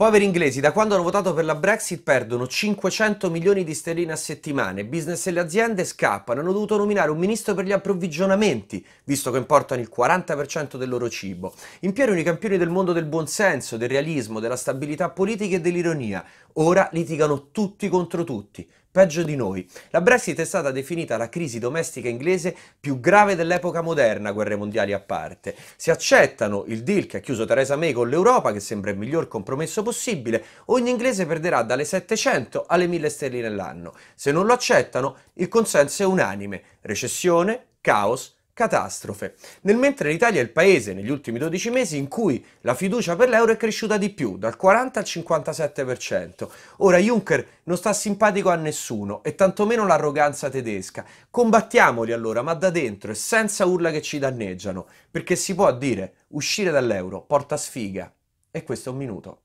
Poveri inglesi, da quando hanno votato per la Brexit perdono 500 milioni di sterline a settimana, business e le aziende scappano, hanno dovuto nominare un ministro per gli approvvigionamenti, visto che importano il 40% del loro cibo. In più erano i campioni del mondo del buonsenso, del realismo, della stabilità politica e dell'ironia. Ora litigano tutti contro tutti. Peggio di noi. La Brexit è stata definita la crisi domestica inglese più grave dell'epoca moderna, guerre mondiali a parte. Si accettano il deal che ha chiuso Theresa May con l'Europa, che sembra il miglior compromesso possibile, ogni inglese perderà dalle 700 alle 1000 sterline all'anno. Se non lo accettano, il consenso è unanime. Recessione, caos, catastrofe. Nel mentre l'Italia è il paese negli ultimi 12 mesi in cui la fiducia per l'euro è cresciuta di più, dal 40 al 57%. Ora Juncker non sta simpatico a nessuno e tantomeno l'arroganza tedesca. Combattiamoli allora, ma da dentro e senza urla che ci danneggiano, perché si può dire uscire dall'euro porta sfiga. E questo è un minuto.